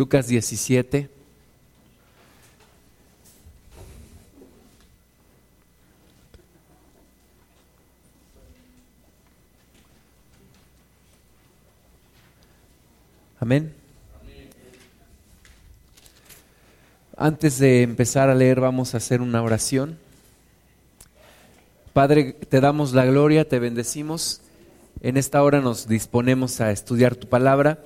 Lucas 17. Amén. Antes de empezar a leer vamos a hacer una oración. Padre, te damos la gloria, te bendecimos. En esta hora nos disponemos a estudiar tu palabra.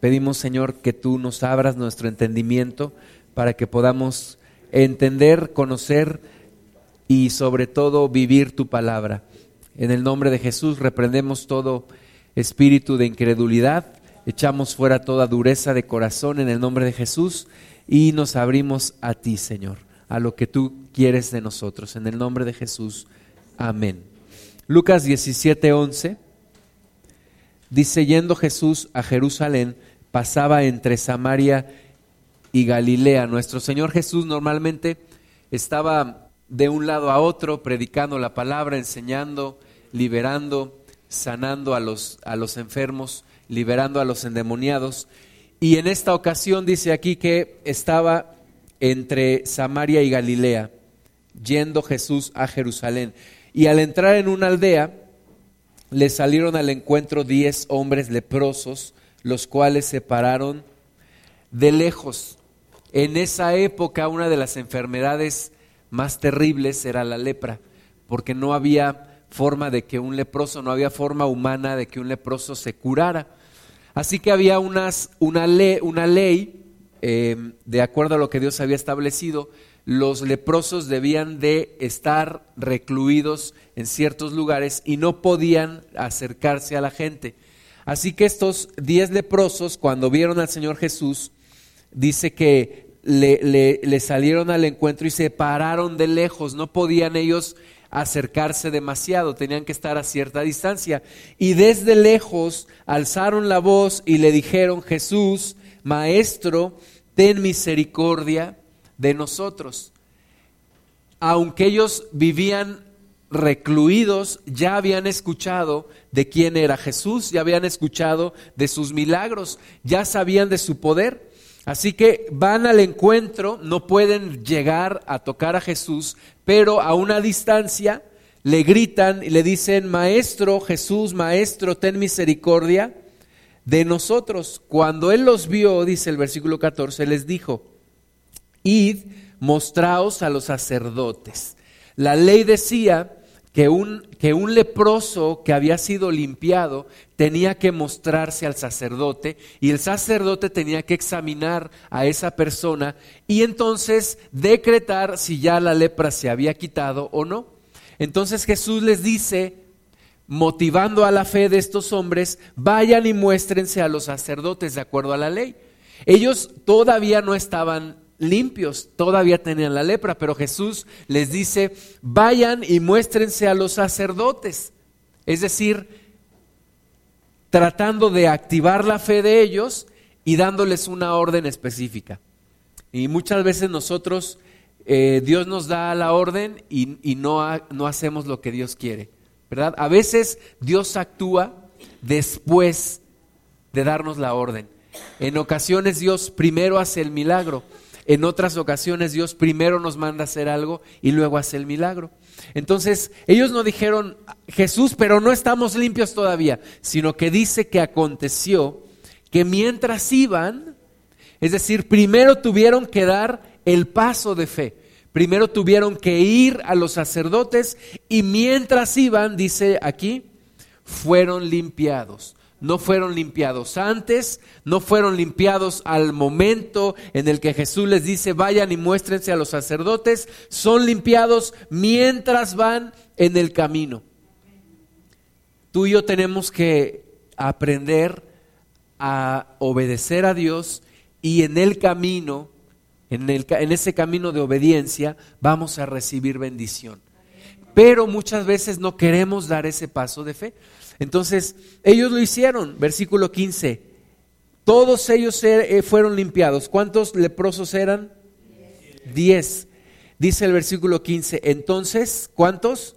Pedimos, Señor, que tú nos abras nuestro entendimiento para que podamos entender, conocer y sobre todo vivir tu palabra. En el nombre de Jesús reprendemos todo espíritu de incredulidad, echamos fuera toda dureza de corazón en el nombre de Jesús y nos abrimos a ti, Señor, a lo que tú quieres de nosotros. En el nombre de Jesús. Amén. Lucas 17, 11 dice, yendo Jesús a Jerusalén, pasaba entre Samaria y Galilea. Nuestro Señor Jesús normalmente estaba de un lado a otro predicando la palabra, enseñando, liberando, sanando a los, a los enfermos, liberando a los endemoniados. Y en esta ocasión dice aquí que estaba entre Samaria y Galilea, yendo Jesús a Jerusalén. Y al entrar en una aldea, le salieron al encuentro diez hombres leprosos, los cuales se pararon de lejos. En esa época una de las enfermedades más terribles era la lepra, porque no había forma de que un leproso, no había forma humana de que un leproso se curara. Así que había unas, una, ley, una ley eh, de acuerdo a lo que Dios había establecido, los leprosos debían de estar recluidos en ciertos lugares y no podían acercarse a la gente. Así que estos diez leprosos, cuando vieron al Señor Jesús, dice que le, le, le salieron al encuentro y se pararon de lejos, no podían ellos acercarse demasiado, tenían que estar a cierta distancia. Y desde lejos alzaron la voz y le dijeron, Jesús, Maestro, ten misericordia de nosotros. Aunque ellos vivían recluidos, ya habían escuchado de quién era Jesús, ya habían escuchado de sus milagros, ya sabían de su poder. Así que van al encuentro, no pueden llegar a tocar a Jesús, pero a una distancia le gritan y le dicen, Maestro Jesús, Maestro, ten misericordia de nosotros. Cuando Él los vio, dice el versículo 14, les dijo, Id, mostraos a los sacerdotes. La ley decía que un, que un leproso que había sido limpiado tenía que mostrarse al sacerdote y el sacerdote tenía que examinar a esa persona y entonces decretar si ya la lepra se había quitado o no. Entonces Jesús les dice, motivando a la fe de estos hombres, vayan y muéstrense a los sacerdotes de acuerdo a la ley. Ellos todavía no estaban limpios, todavía tenían la lepra, pero Jesús les dice, vayan y muéstrense a los sacerdotes. Es decir, tratando de activar la fe de ellos y dándoles una orden específica. Y muchas veces nosotros, eh, Dios nos da la orden y, y no, no hacemos lo que Dios quiere, ¿verdad? A veces Dios actúa después de darnos la orden. En ocasiones Dios primero hace el milagro. En otras ocasiones Dios primero nos manda hacer algo y luego hace el milagro. Entonces, ellos no dijeron, Jesús, pero no estamos limpios todavía, sino que dice que aconteció que mientras iban, es decir, primero tuvieron que dar el paso de fe. Primero tuvieron que ir a los sacerdotes y mientras iban, dice aquí, fueron limpiados no fueron limpiados antes, no fueron limpiados al momento en el que Jesús les dice, vayan y muéstrense a los sacerdotes, son limpiados mientras van en el camino. Tú y yo tenemos que aprender a obedecer a Dios y en el camino, en, el, en ese camino de obediencia, vamos a recibir bendición. Pero muchas veces no queremos dar ese paso de fe. Entonces, ellos lo hicieron, versículo 15. Todos ellos eh, fueron limpiados. ¿Cuántos leprosos eran? Diez. Dice el versículo 15. Entonces, ¿cuántos?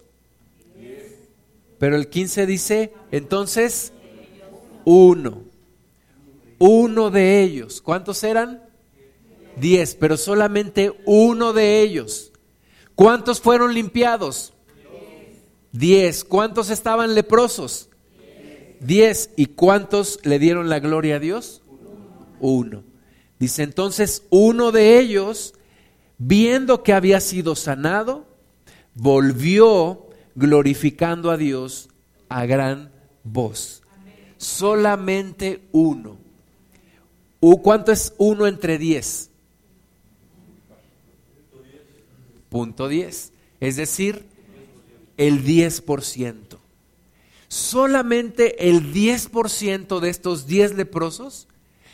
Pero el 15 dice, entonces, uno. Uno de ellos. ¿Cuántos eran? Diez, pero solamente uno de ellos. ¿Cuántos fueron limpiados? Diez. ¿Cuántos estaban leprosos? Diez. ¿Y cuántos le dieron la gloria a Dios? Uno. Dice entonces, uno de ellos, viendo que había sido sanado, volvió glorificando a Dios a gran voz. Solamente uno. ¿Cuánto es uno entre diez? Punto diez. Es decir, el diez por ciento. Solamente el diez por ciento de estos diez leprosos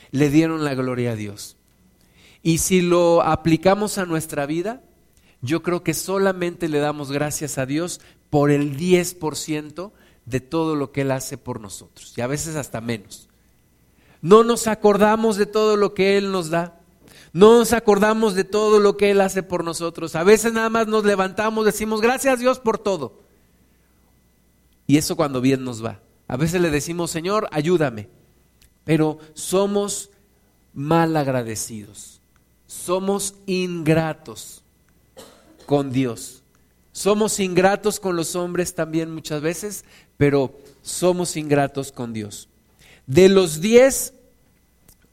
le dieron la gloria a Dios. Y si lo aplicamos a nuestra vida, yo creo que solamente le damos gracias a Dios por el 10% de todo lo que Él hace por nosotros, y a veces hasta menos. No nos acordamos de todo lo que Él nos da, no nos acordamos de todo lo que Él hace por nosotros. A veces nada más nos levantamos, decimos gracias Dios por todo. Y eso cuando bien nos va. A veces le decimos, Señor, ayúdame. Pero somos mal agradecidos. Somos ingratos con Dios. Somos ingratos con los hombres también muchas veces, pero somos ingratos con Dios. De los diez,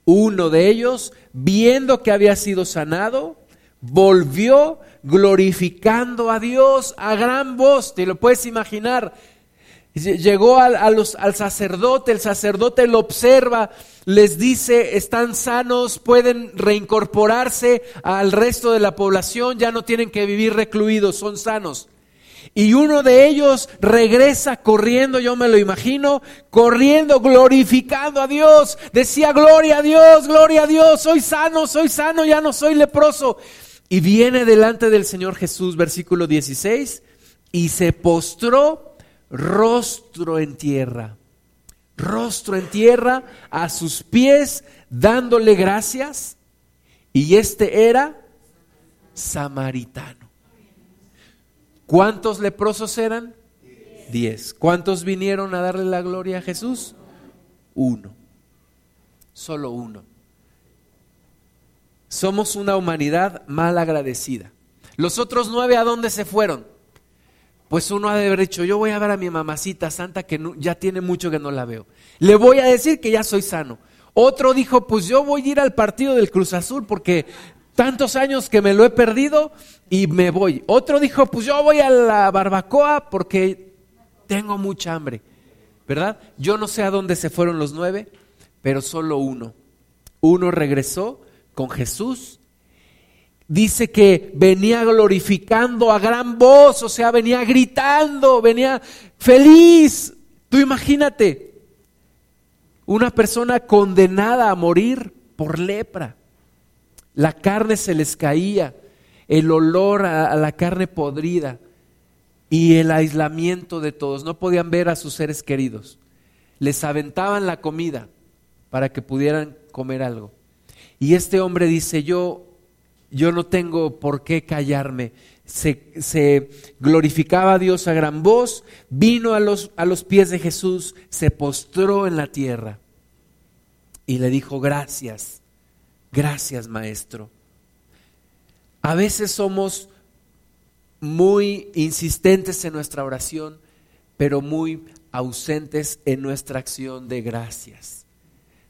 uno de ellos, viendo que había sido sanado, volvió glorificando a Dios a gran voz. Te lo puedes imaginar Llegó al, al sacerdote, el sacerdote lo observa, les dice, están sanos, pueden reincorporarse al resto de la población, ya no tienen que vivir recluidos, son sanos. Y uno de ellos regresa corriendo, yo me lo imagino, corriendo, glorificando a Dios. Decía, gloria a Dios, gloria a Dios, soy sano, soy sano, ya no soy leproso. Y viene delante del Señor Jesús, versículo 16, y se postró rostro en tierra, rostro en tierra, a sus pies, dándole gracias. Y este era samaritano. ¿Cuántos leprosos eran? Diez. ¿Cuántos vinieron a darle la gloria a Jesús? Uno. Solo uno. Somos una humanidad mal agradecida. Los otros nueve, ¿a dónde se fueron? Pues uno ha de haber dicho, yo voy a ver a mi mamacita santa que ya tiene mucho que no la veo. Le voy a decir que ya soy sano. Otro dijo, pues yo voy a ir al partido del Cruz Azul porque tantos años que me lo he perdido y me voy. Otro dijo, pues yo voy a la barbacoa porque tengo mucha hambre. ¿Verdad? Yo no sé a dónde se fueron los nueve, pero solo uno. Uno regresó con Jesús dice que venía glorificando a gran voz, o sea, venía gritando, venía feliz. Tú imagínate, una persona condenada a morir por lepra. La carne se les caía, el olor a, la carne podrida y el aislamiento de todos. No podían ver a sus seres queridos. Les aventaban la comida para que pudieran comer algo. Y este hombre dice, yo yo no tengo por qué callarme. Se, glorificaba a Dios a gran voz, vino a los, a los pies de Jesús, se postró en la tierra y le dijo, gracias, gracias maestro. A veces somos muy insistentes en nuestra oración, pero muy ausentes en nuestra acción de gracias.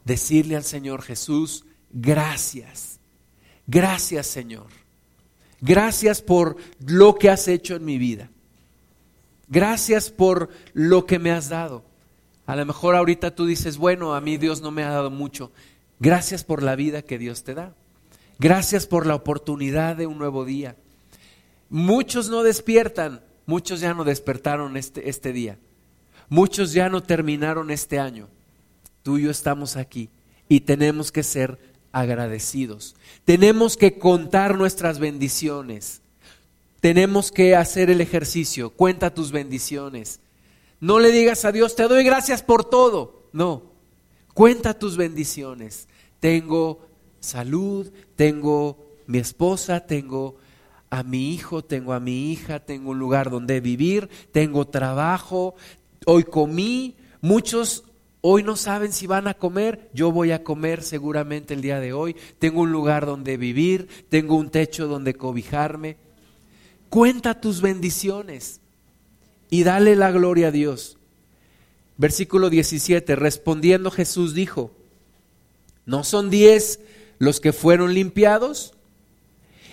Decirle al Señor Jesús, gracias Gracias Señor. Gracias por lo que has hecho en mi vida. Gracias por lo que me has dado. A lo mejor ahorita tú dices, bueno, a mí Dios no me ha dado mucho. Gracias por la vida que Dios te da. Gracias por la oportunidad de un nuevo día. Muchos no despiertan, muchos ya no despertaron este, este día. Muchos ya no terminaron este año. Tú y yo estamos aquí y tenemos que ser agradecidos. Tenemos que contar nuestras bendiciones. Tenemos que hacer el ejercicio. Cuenta tus bendiciones. No le digas a Dios, te doy gracias por todo. No, cuenta tus bendiciones. Tengo salud, tengo mi esposa, tengo a mi hijo, tengo a mi hija, tengo un lugar donde vivir, tengo trabajo, hoy comí. Muchos Hoy no saben si van a comer, yo voy a comer seguramente el día de hoy. Tengo un lugar donde vivir, tengo un techo donde cobijarme. Cuenta tus bendiciones y dale la gloria a Dios. Versículo 17, respondiendo Jesús dijo, ¿no son diez los que fueron limpiados?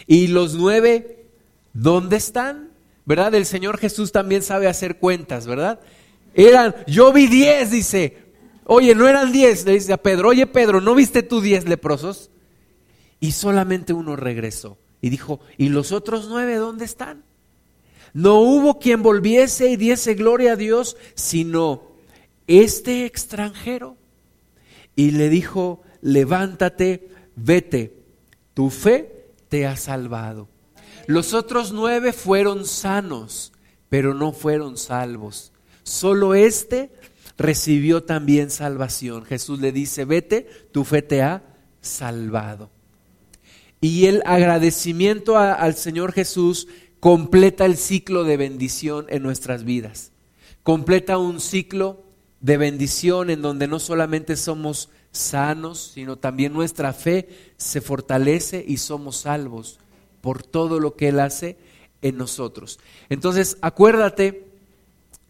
¿Y los nueve dónde están? ¿Verdad? El Señor Jesús también sabe hacer cuentas, ¿verdad? Eran, yo vi diez, dice, Oye, no eran diez, le dice a Pedro, oye Pedro, ¿no viste tú diez leprosos? Y solamente uno regresó y dijo, ¿y los otros nueve dónde están? No hubo quien volviese y diese gloria a Dios, sino este extranjero. Y le dijo, levántate, vete, tu fe te ha salvado. Los otros nueve fueron sanos, pero no fueron salvos. Solo este recibió también salvación. Jesús le dice, vete, tu fe te ha salvado. Y el agradecimiento al Señor Jesús completa el ciclo de bendición en nuestras vidas. Completa un ciclo de bendición en donde no solamente somos sanos, sino también nuestra fe se fortalece y somos salvos por todo lo que Él hace en nosotros. Entonces, acuérdate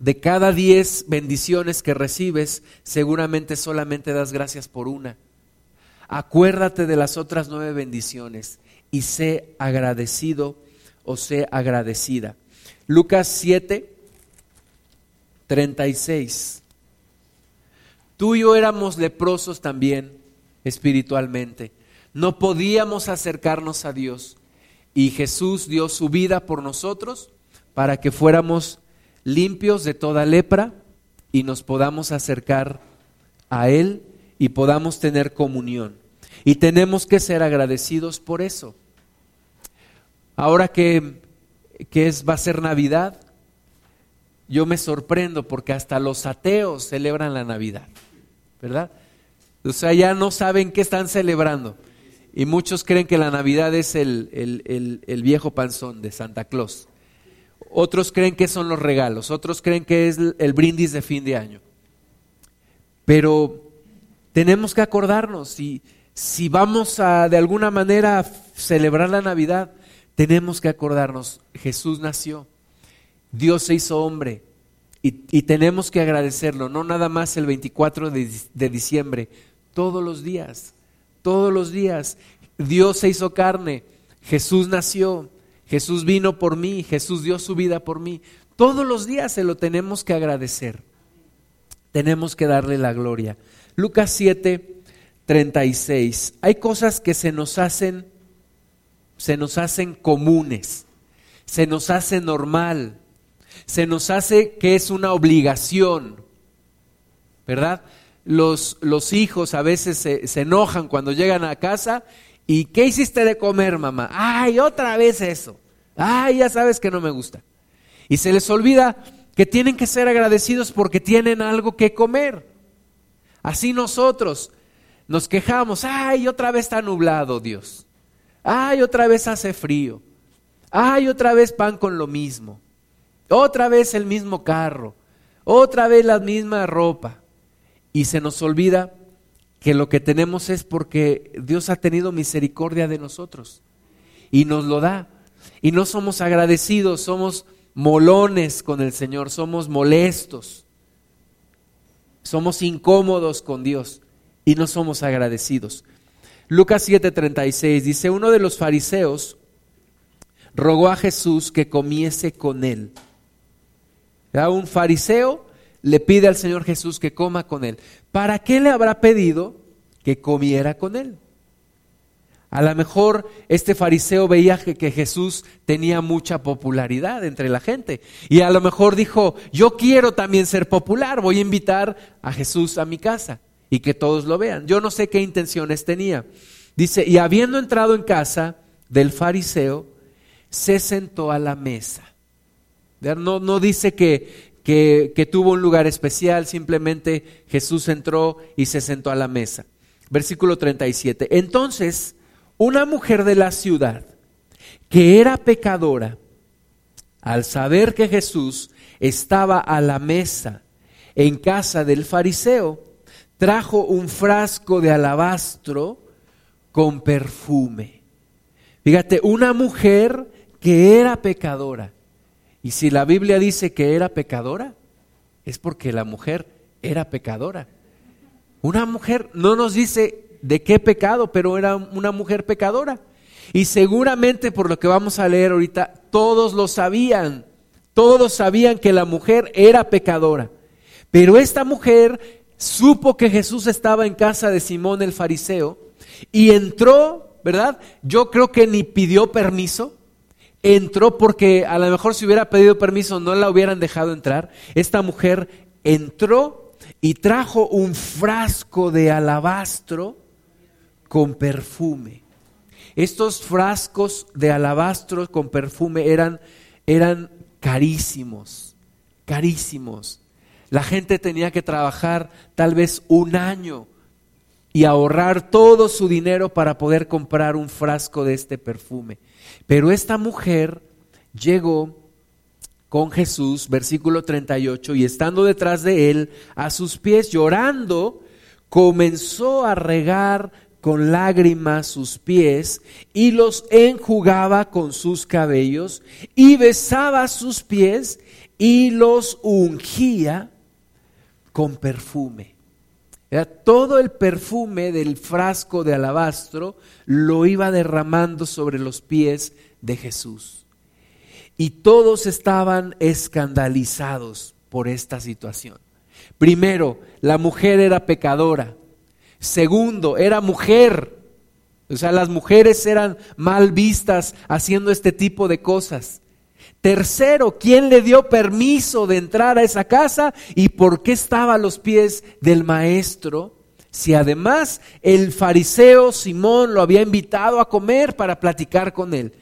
de cada diez bendiciones que recibes, seguramente solamente das gracias por una. Acuérdate de las otras nueve bendiciones y sé agradecido o sé agradecida. Lucas 7, 36. Tú y yo éramos leprosos también espiritualmente. No podíamos acercarnos a Dios. Y Jesús dio su vida por nosotros para que fuéramos limpios de toda lepra y nos podamos acercar a Él y podamos tener comunión. Y tenemos que ser agradecidos por eso. Ahora que, que es, va a ser Navidad, yo me sorprendo porque hasta los ateos celebran la Navidad, ¿verdad? O sea, ya no saben qué están celebrando. Y muchos creen que la Navidad es el, el, el viejo panzón de Santa Claus otros creen que son los regalos, otros creen que es el brindis de fin de año. Pero tenemos que acordarnos, si, si vamos a de alguna manera celebrar la Navidad, tenemos que acordarnos, Jesús nació, Dios se hizo hombre y, tenemos que agradecerlo, no nada más el 24 de, de diciembre, todos los días, todos los días. Dios se hizo carne, Jesús nació, Jesús vino por mí, Jesús dio su vida por mí. Todos los días se lo tenemos que agradecer. Tenemos que darle la gloria. Lucas 7, 36. Hay cosas que se nos hacen, se nos hacen comunes, se nos hace normal, se nos hace que es una obligación, ¿verdad? Los, los hijos a veces se, se enojan cuando llegan a casa ¿Y qué hiciste de comer, mamá? Ay, otra vez eso. Ay, ya sabes que no me gusta. Y se les olvida que tienen que ser agradecidos porque tienen algo que comer. Así nosotros nos quejamos, ay, otra vez está nublado Dios. Ay, otra vez hace frío. Ay, otra vez pan con lo mismo. Otra vez el mismo carro. Otra vez la misma ropa. Y se nos olvida que lo que tenemos es porque Dios ha tenido misericordia de nosotros y nos lo da. Y no somos agradecidos, somos molones con el Señor, somos molestos, somos incómodos con Dios y no somos agradecidos. Lucas 7:36 dice, uno de los fariseos rogó a Jesús que comiese con él. Era un fariseo le pide al Señor Jesús que coma con él. ¿Para qué le habrá pedido que comiera con él? A lo mejor este fariseo veía que, Jesús tenía mucha popularidad entre la gente y a lo mejor dijo, yo quiero también ser popular, voy a invitar a Jesús a mi casa y que todos lo vean. Yo no sé qué intenciones tenía. Dice, y habiendo entrado en casa del fariseo, se sentó a la mesa. No, no dice que, que, tuvo un lugar especial, simplemente Jesús entró y se sentó a la mesa. Versículo 37. Entonces, una mujer de la ciudad, que era pecadora, al saber que Jesús estaba a la mesa en casa del fariseo, trajo un frasco de alabastro con perfume. Fíjate, una mujer que era pecadora. Y si la Biblia dice que era pecadora, es porque la mujer era pecadora. Una mujer no nos dice de qué pecado, pero era una mujer pecadora. Y seguramente por lo que vamos a leer ahorita, todos lo sabían. Todos sabían que la mujer era pecadora. Pero esta mujer supo que Jesús estaba en casa de Simón el fariseo y entró, ¿verdad? Yo creo que ni pidió permiso. Entró porque a lo mejor si hubiera pedido permiso no la hubieran dejado entrar. Esta mujer entró y trajo un frasco de alabastro con perfume. Estos frascos de alabastro con perfume eran, eran carísimos, carísimos. La gente tenía que trabajar tal vez un año y ahorrar todo su dinero para poder comprar un frasco de este perfume. Pero esta mujer llegó con Jesús, versículo 38, y estando detrás de él, a sus pies llorando, comenzó a regar con lágrimas sus pies y los enjugaba con sus cabellos y besaba sus pies y los ungía con perfume. Era todo el perfume del frasco de alabastro lo iba derramando sobre los pies de Jesús. Y todos estaban escandalizados por esta situación. Primero, la mujer era pecadora. Segundo, era mujer. O sea, las mujeres eran mal vistas haciendo este tipo de cosas. Tercero, ¿quién le dio permiso de entrar a esa casa y por qué estaba a los pies del maestro? Si además el fariseo Simón lo había invitado a comer para platicar con él.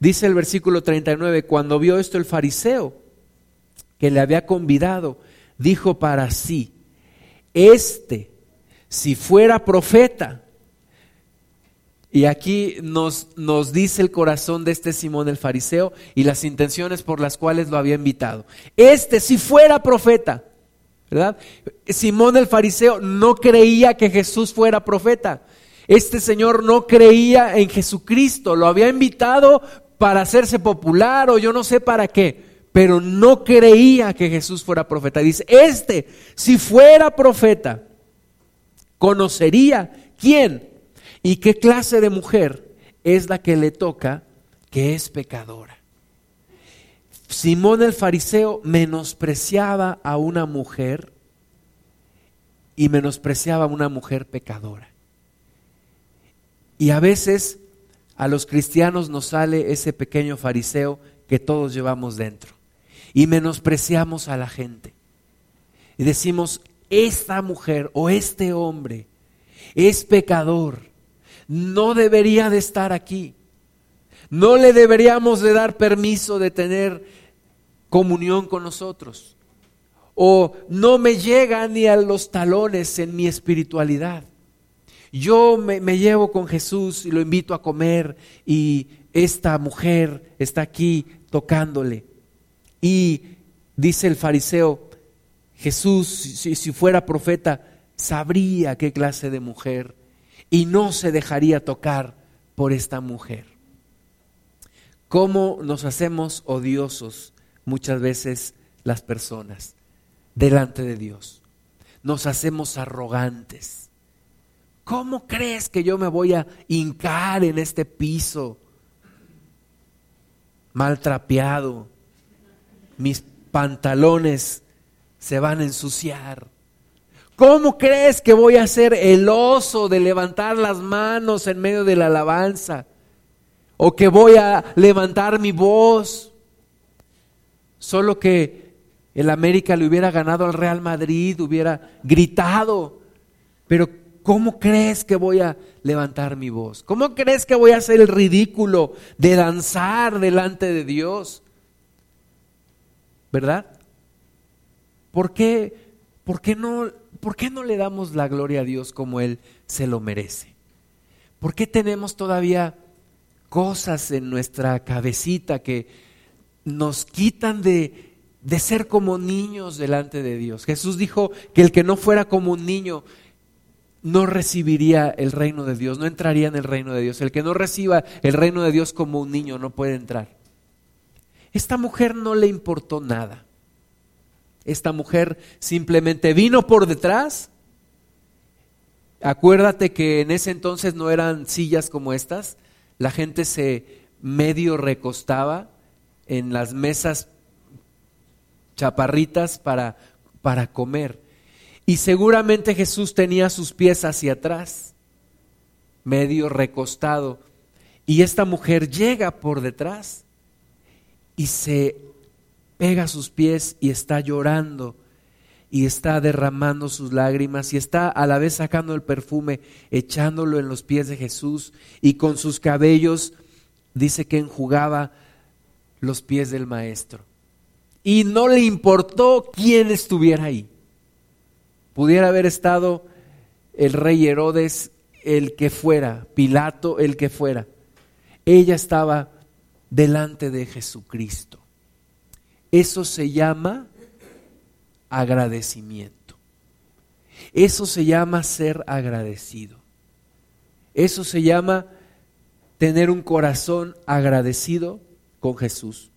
Dice el versículo 39, cuando vio esto el fariseo que le había convidado, dijo para sí, este, si fuera profeta, y aquí nos, nos dice el corazón de este Simón el fariseo y las intenciones por las cuales lo había invitado. Este, si fuera profeta, ¿verdad? Simón el fariseo no creía que Jesús fuera profeta. Este señor no creía en Jesucristo, lo había invitado para hacerse popular o yo no sé para qué, pero no creía que Jesús fuera profeta. Dice, este, si fuera profeta, conocería quién ¿Y qué clase de mujer es la que le toca que es pecadora? Simón el fariseo menospreciaba a una mujer y menospreciaba a una mujer pecadora. Y a veces a los cristianos nos sale ese pequeño fariseo que todos llevamos dentro. Y menospreciamos a la gente. Y decimos, esta mujer o este hombre es pecador no debería de estar aquí. No le deberíamos de dar permiso de tener comunión con nosotros. O no me llega ni a los talones en mi espiritualidad. Yo me, me, llevo con Jesús y lo invito a comer y esta mujer está aquí tocándole. Y dice el fariseo, Jesús, si, fuera profeta, sabría qué clase de mujer y no se dejaría tocar por esta mujer. ¿Cómo nos hacemos odiosos muchas veces las personas delante de Dios? Nos hacemos arrogantes. ¿Cómo crees que yo me voy a hincar en este piso maltrapeado? Mis pantalones se van a ensuciar. ¿Cómo crees que voy a ser el oso de levantar las manos en medio de la alabanza? ¿O que voy a levantar mi voz? Solo que el América le hubiera ganado al Real Madrid, hubiera gritado. Pero ¿cómo crees que voy a levantar mi voz? ¿Cómo crees que voy a hacer el ridículo de danzar delante de Dios? ¿Verdad? ¿Por qué, por qué no ¿por qué no le damos la gloria a Dios como Él se lo merece? ¿Por qué tenemos todavía cosas en nuestra cabecita que nos quitan de, de ser como niños delante de Dios. Jesús dijo que el que no fuera como un niño no recibiría el reino de Dios, no entraría en el reino de Dios. El que no reciba el reino de Dios como un niño no puede entrar. Esta mujer no le importó nada. Esta mujer simplemente vino por detrás. Acuérdate que en ese entonces no eran sillas como estas. La gente se medio recostaba en las mesas chaparritas para, para comer. Y seguramente Jesús tenía sus pies hacia atrás, medio recostado. Y esta mujer llega por detrás y se pega sus pies y está llorando y está derramando sus lágrimas y está a la vez sacando el perfume, echándolo en los pies de Jesús y con sus cabellos dice que enjugaba los pies del maestro. Y no le importó quién estuviera ahí. Pudiera haber estado el rey Herodes, el que fuera, Pilato, el que fuera. Ella estaba delante de Jesucristo. Eso se llama agradecimiento. Eso se llama ser agradecido. Eso se llama tener un corazón agradecido con Jesús.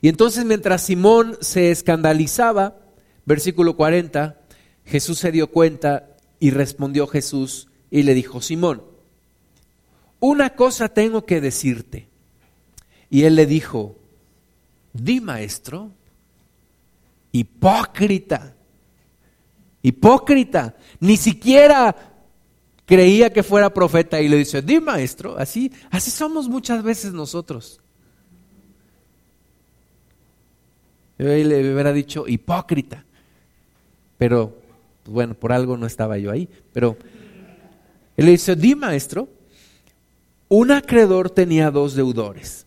Y entonces mientras Simón se escandalizaba, Versículo 40, Jesús se dio cuenta y respondió Jesús y le dijo, Simón, una cosa tengo que decirte. Y él le dijo, di maestro, hipócrita, hipócrita, ni siquiera creía que fuera profeta y le dice, di maestro, así, así somos muchas veces nosotros. Yo le hubiera dicho hipócrita pero pues, bueno, por algo no estaba yo ahí. Pero él le dice, di maestro, un acreedor tenía dos deudores.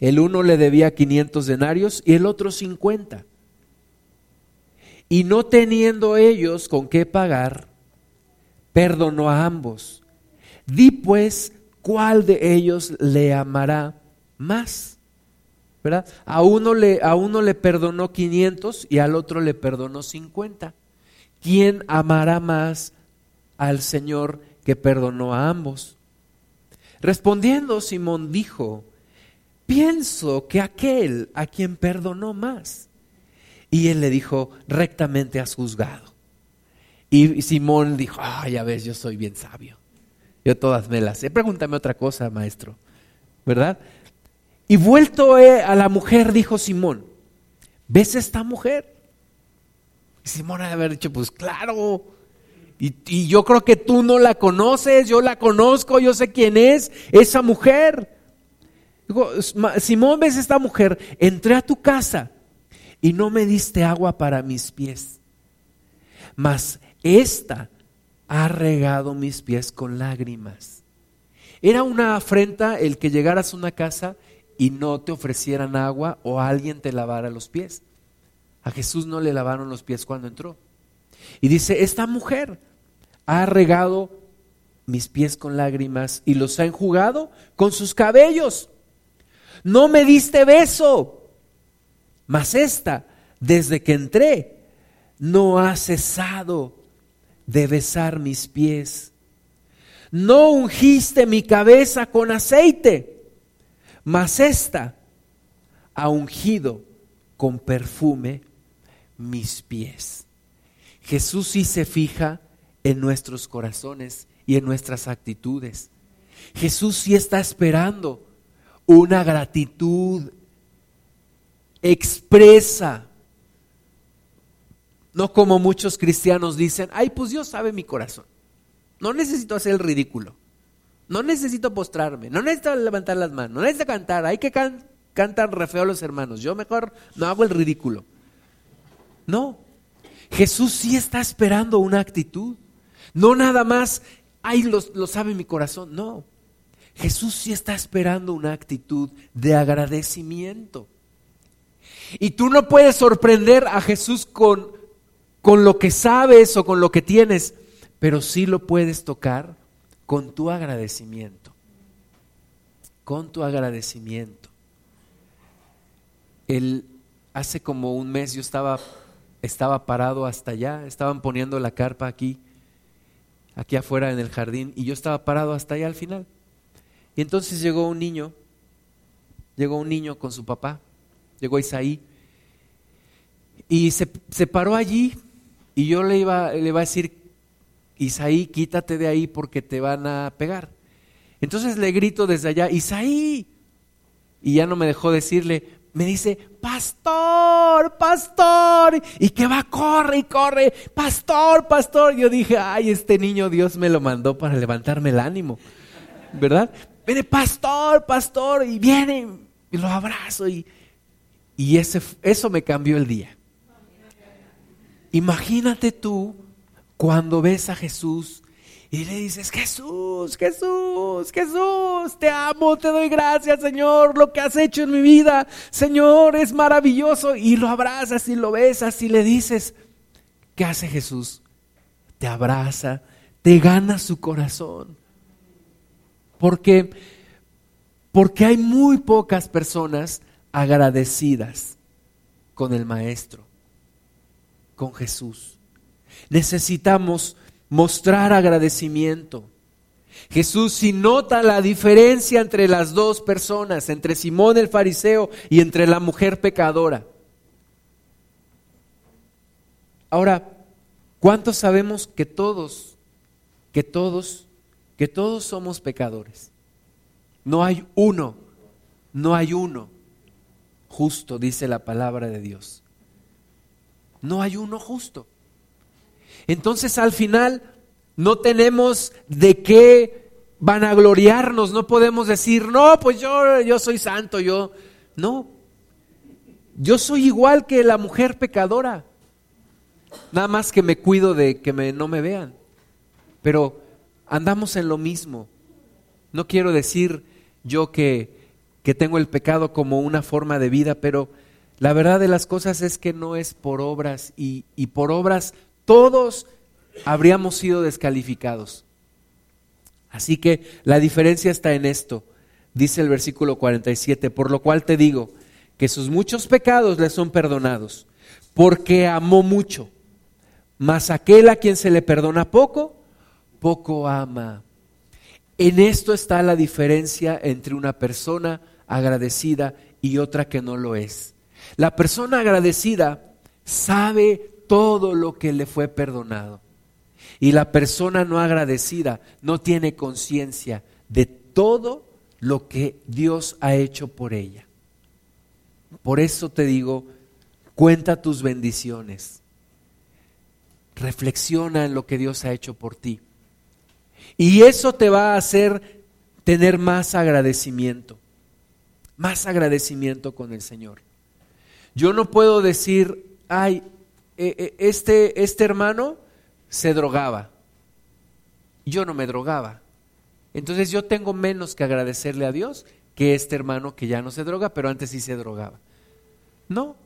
El uno le debía 500 denarios y el otro 50. Y no teniendo ellos con qué pagar, perdonó a ambos. Di pues cuál de ellos le amará más. ¿verdad? A uno le, a uno le perdonó 500 y al otro le perdonó 50. ¿Quién amará más al Señor que perdonó a ambos? Respondiendo, Simón dijo, pienso que aquel a quien perdonó más. Y él le dijo, rectamente has juzgado. Y Simón dijo, ah, ya ves, yo soy bien sabio. Yo todas me las sé. Pregúntame otra cosa, maestro. ¿Verdad? Y vuelto eh, a la mujer, dijo Simón, ¿ves esta mujer? Y Simón ha de haber dicho, pues claro. Y, y yo creo que tú no la conoces, yo la conozco, yo sé quién es esa mujer. Dijo, Simón, ¿ves esta mujer? Entré a tu casa y no me diste agua para mis pies. Mas esta ha regado mis pies con lágrimas. Era una afrenta el que llegaras a una casa y no te ofrecieran agua o alguien te lavara los pies. A Jesús no le lavaron los pies cuando entró. Y dice, esta mujer ha regado mis pies con lágrimas y los ha enjugado con sus cabellos. No me diste beso, mas esta, desde que entré, no ha cesado de besar mis pies. No ungiste mi cabeza con aceite mas esta ha ungido con perfume mis pies. Jesús sí se fija en nuestros corazones y en nuestras actitudes. Jesús sí está esperando una gratitud expresa. No como muchos cristianos dicen, ay, pues Dios sabe mi corazón. No necesito hacer el ridículo. No necesito postrarme, no necesito levantar las manos, no necesito cantar. Hay que cantar re feo los hermanos. Yo mejor no hago el ridículo. No. Jesús sí está esperando una actitud. No nada más, ay, lo, lo sabe mi corazón. No. Jesús sí está esperando una actitud de agradecimiento. Y tú no puedes sorprender a Jesús con, con lo que sabes o con lo que tienes, pero sí lo puedes tocar con tu agradecimiento, con tu agradecimiento. El hace como un mes yo estaba, estaba parado hasta allá, estaban poniendo la carpa aquí, aquí afuera en el jardín, y yo estaba parado hasta allá al final. Entonces llegó un niño, llegó un niño con su papá, llegó Isaí, y se, se paró allí, y yo le iba, le iba a decir, Isaí, quítate de ahí porque te van a pegar. Entonces le grito desde allá, Isaí. Y ya no me dejó decirle, me dice, pastor, pastor. Y que va, corre y corre, pastor, pastor. Yo dije, ay, este niño Dios me lo mandó para levantarme el ánimo. ¿Verdad? Viene, pastor, pastor. Y viene, y lo abrazo. Y, y ese, eso me cambió el día. Imagínate tú cuando ves a Jesús y le dices, Jesús, Jesús, Jesús, te amo, te doy gracias, Señor, lo que has hecho en mi vida, Señor, es maravilloso. Y lo abrazas y lo besas y le dices, ¿qué hace Jesús? Te abraza, te gana su corazón. Porque, porque hay muy pocas personas agradecidas con el Maestro, con Jesús. Necesitamos mostrar agradecimiento. Jesús si nota la diferencia entre las dos personas, entre Simón el fariseo y entre la mujer pecadora. Ahora, ¿cuántos sabemos que todos, que todos, que todos somos pecadores? No hay uno, no hay uno justo, dice la palabra de Dios. No hay uno justo. Entonces al final no tenemos de qué vanagloriarnos, no podemos decir, no, pues yo, yo soy santo, yo, no, yo soy igual que la mujer pecadora, nada más que me cuido de que me, no me vean, pero andamos en lo mismo. No quiero decir yo que, que tengo el pecado como una forma de vida, pero la verdad de las cosas es que no es por obras y, y por obras todos habríamos sido descalificados. Así que la diferencia está en esto. Dice el versículo 47, por lo cual te digo que sus muchos pecados le son perdonados, porque amó mucho. Mas aquel a quien se le perdona poco, poco ama. En esto está la diferencia entre una persona agradecida y otra que no lo es. La persona agradecida sabe todo lo que le fue perdonado. Y la persona no agradecida no tiene conciencia de todo lo que Dios ha hecho por ella. Por eso te digo, cuenta tus bendiciones. Reflexiona en lo que Dios ha hecho por ti. Y eso te va a hacer tener más agradecimiento, más agradecimiento con el Señor. Yo no puedo decir, ay, eh, eh, este, este hermano se drogaba. Yo no me drogaba. Entonces yo tengo menos que agradecerle a Dios que este hermano que ya no se droga, pero antes sí se drogaba. No,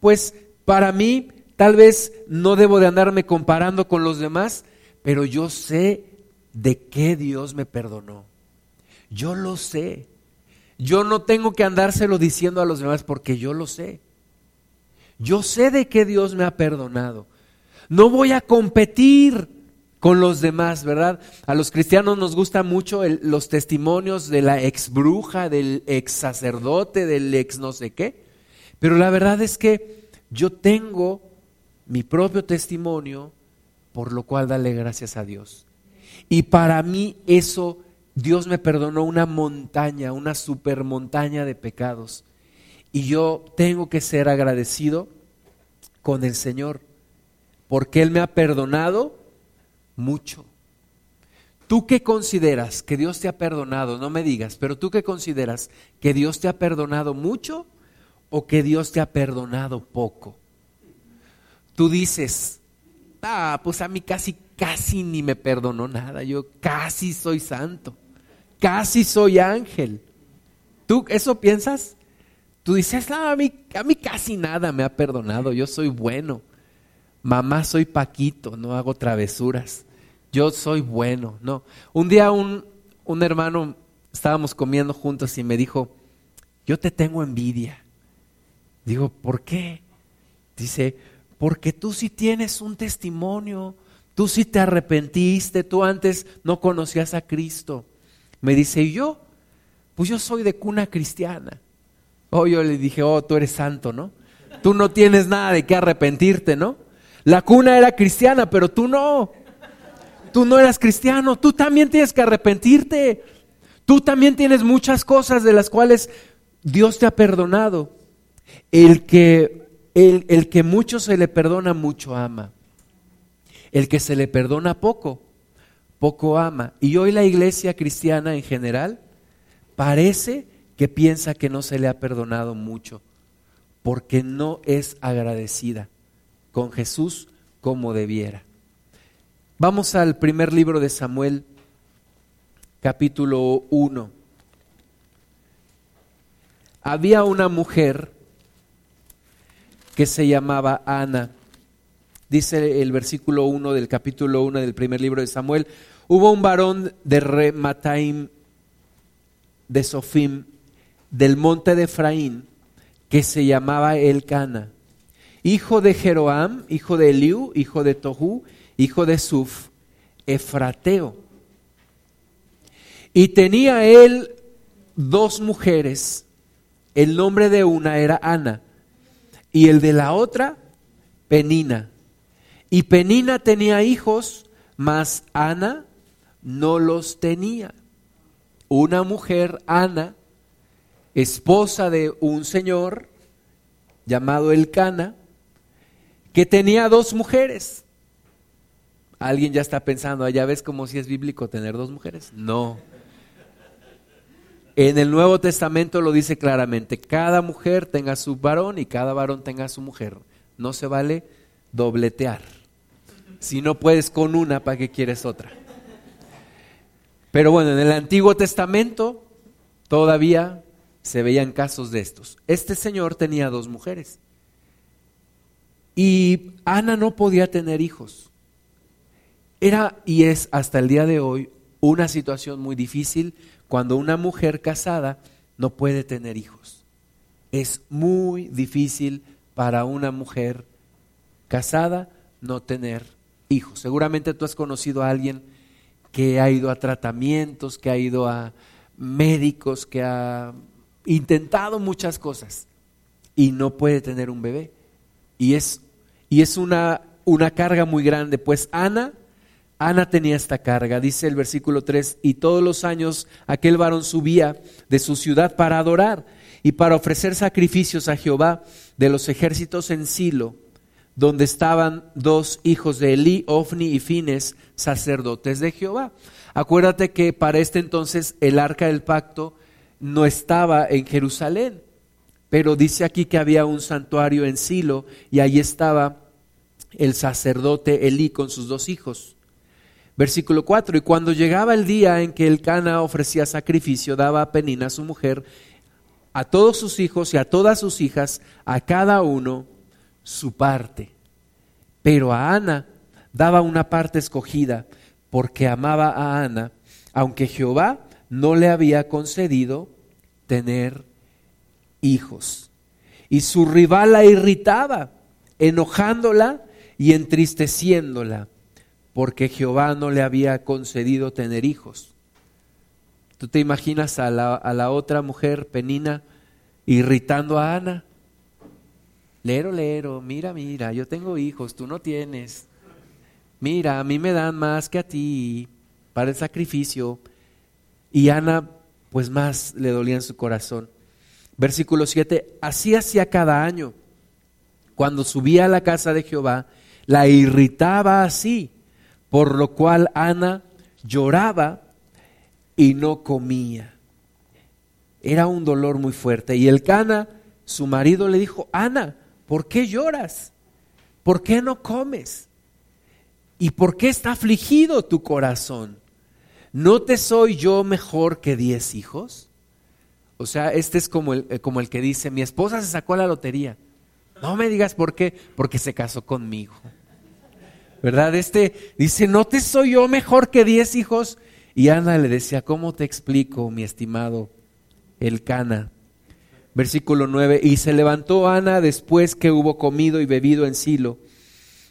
pues para mí tal vez no debo de andarme comparando con los demás, pero yo sé de qué Dios me perdonó. Yo lo sé. Yo no tengo que andárselo diciendo a los demás porque yo lo sé. Yo sé de qué Dios me ha perdonado. No voy a competir con los demás, ¿verdad? A los cristianos nos gustan mucho los testimonios de la ex bruja, del ex sacerdote, del ex no sé qué. Pero la verdad es que yo tengo mi propio testimonio, por lo cual dale gracias a Dios. Y para mí eso, Dios me perdonó una montaña, una super montaña de pecados. Y yo tengo que ser agradecido con el Señor, porque Él me ha perdonado mucho. ¿Tú qué consideras que Dios te ha perdonado? No me digas, pero tú qué consideras que Dios te ha perdonado mucho o que Dios te ha perdonado poco? Tú dices, ah, pues a mí casi, casi ni me perdonó nada, yo casi soy santo, casi soy ángel. ¿Tú eso piensas? Tú dices, a, mí, a mí casi nada me ha perdonado, yo soy bueno. Mamá, soy Paquito, no hago travesuras. Yo soy bueno, no. Un día un, un hermano, estábamos comiendo juntos y me dijo, yo te tengo envidia. Digo, ¿por qué? Dice, porque tú sí tienes un testimonio, tú sí te arrepentiste, tú antes no conocías a Cristo. Me dice, ¿y yo? Pues yo soy de cuna cristiana. Oh, yo le dije, oh, tú eres santo, ¿no? Tú no tienes nada de qué arrepentirte, ¿no? La cuna era cristiana, pero tú no. Tú no eras cristiano, tú también tienes que arrepentirte. Tú también tienes muchas cosas de las cuales Dios te ha perdonado. El que, el, que mucho se le perdona, mucho ama. El que se le perdona poco, poco ama. Y hoy la iglesia cristiana en general parece que piensa que no se le ha perdonado mucho, porque no es agradecida con Jesús como debiera. Vamos al primer libro de Samuel, capítulo 1. Había una mujer que se llamaba Ana. Dice el versículo 1 del capítulo 1 del primer libro de Samuel, hubo un varón de Remataim de Sofim del monte de Efraín que se llamaba Elcana, hijo de Jeroam, hijo de Eliú, hijo de Tohu, hijo de Suf, Efrateo. Y tenía él dos mujeres. El nombre de una era Ana y el de la otra Penina. Y Penina tenía hijos, mas Ana no los tenía. Una mujer, Ana, esposa de un señor llamado Elcana, que tenía dos mujeres. Alguien ya está pensando, ¿ya ves como si es bíblico tener dos mujeres? No. En el Nuevo Testamento lo dice claramente, cada mujer tenga su varón y cada varón tenga su mujer. No se vale dobletear. Si no puedes con una, ¿para qué quieres otra? Pero bueno, en el Antiguo Testamento todavía se veían casos de estos. Este señor tenía dos mujeres y Ana no podía tener hijos. Era y es hasta el día de hoy una situación muy difícil cuando una mujer casada no puede tener hijos. Es muy difícil para una mujer casada no tener hijos. Seguramente tú has conocido a alguien que ha ido a tratamientos, que ha ido a médicos, que ha intentado muchas cosas y no puede tener un bebé. Y es, y es una, una carga muy grande. Pues Ana, Ana tenía esta carga, dice el versículo 3, y todos los años aquel varón subía de su ciudad para adorar y para ofrecer sacrificios a Jehová de los ejércitos en Silo, donde estaban dos hijos de Elí, Ofni y Fines, sacerdotes de Jehová. Acuérdate que para este entonces el arca del pacto no estaba en Jerusalén, pero dice aquí que había un santuario en Silo y ahí estaba el sacerdote Elí con sus dos hijos. Versículo 4, y cuando llegaba el día en que el Cana ofrecía sacrificio, daba a Penina, su mujer, a todos sus hijos y a todas sus hijas, a cada uno su parte. Pero a Ana daba una parte escogida, porque amaba a Ana, aunque Jehová no le había concedido tener hijos. Y su rival la irritaba, enojándola y entristeciéndola, porque Jehová no le había concedido tener hijos. ¿Tú te imaginas a la, a la otra mujer, Penina, irritando a Ana? Lero, lero, mira, mira, yo tengo hijos, tú no tienes. Mira, a mí me dan más que a ti para el sacrificio. Y Ana, pues más le dolía en su corazón. Versículo 7, así hacía cada año. Cuando subía a la casa de Jehová, la irritaba así, por lo cual Ana lloraba y no comía. Era un dolor muy fuerte. Y el Cana, su marido, le dijo, Ana, ¿por qué lloras? ¿Por qué no comes? ¿Y por qué está afligido tu corazón? ¿no te soy yo mejor que diez hijos? O sea, este es como el, eh, como el que dice, mi esposa se sacó la lotería. No me digas por qué, porque se casó conmigo. ¿Verdad? Este dice, ¿no te soy yo mejor que diez hijos? Y Ana le decía, ¿cómo te explico, mi estimado el Cana? Versículo 9, y se levantó Ana después que hubo comido y bebido en Silo,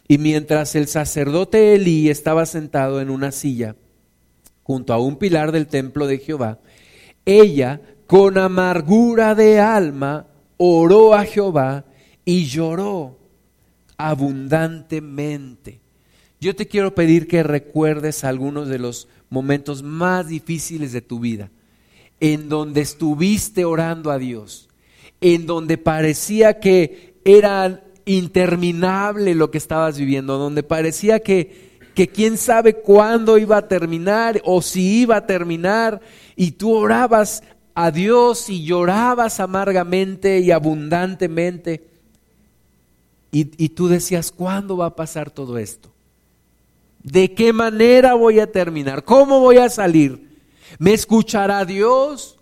y mientras el sacerdote Elí estaba sentado en una silla junto a un pilar del templo de Jehová, ella con amargura de alma oró a Jehová y lloró abundantemente. Yo te quiero pedir que recuerdes algunos de los momentos más difíciles de tu vida, en donde estuviste orando a Dios, en donde parecía que era interminable lo que estabas viviendo, donde parecía que, que quién sabe cuándo iba a terminar o si iba a terminar, y tú orabas a Dios y llorabas amargamente y abundantemente, y, y tú decías, ¿cuándo va a pasar todo esto? ¿De qué manera voy a terminar? ¿Cómo voy a salir? ¿Me escuchará Dios?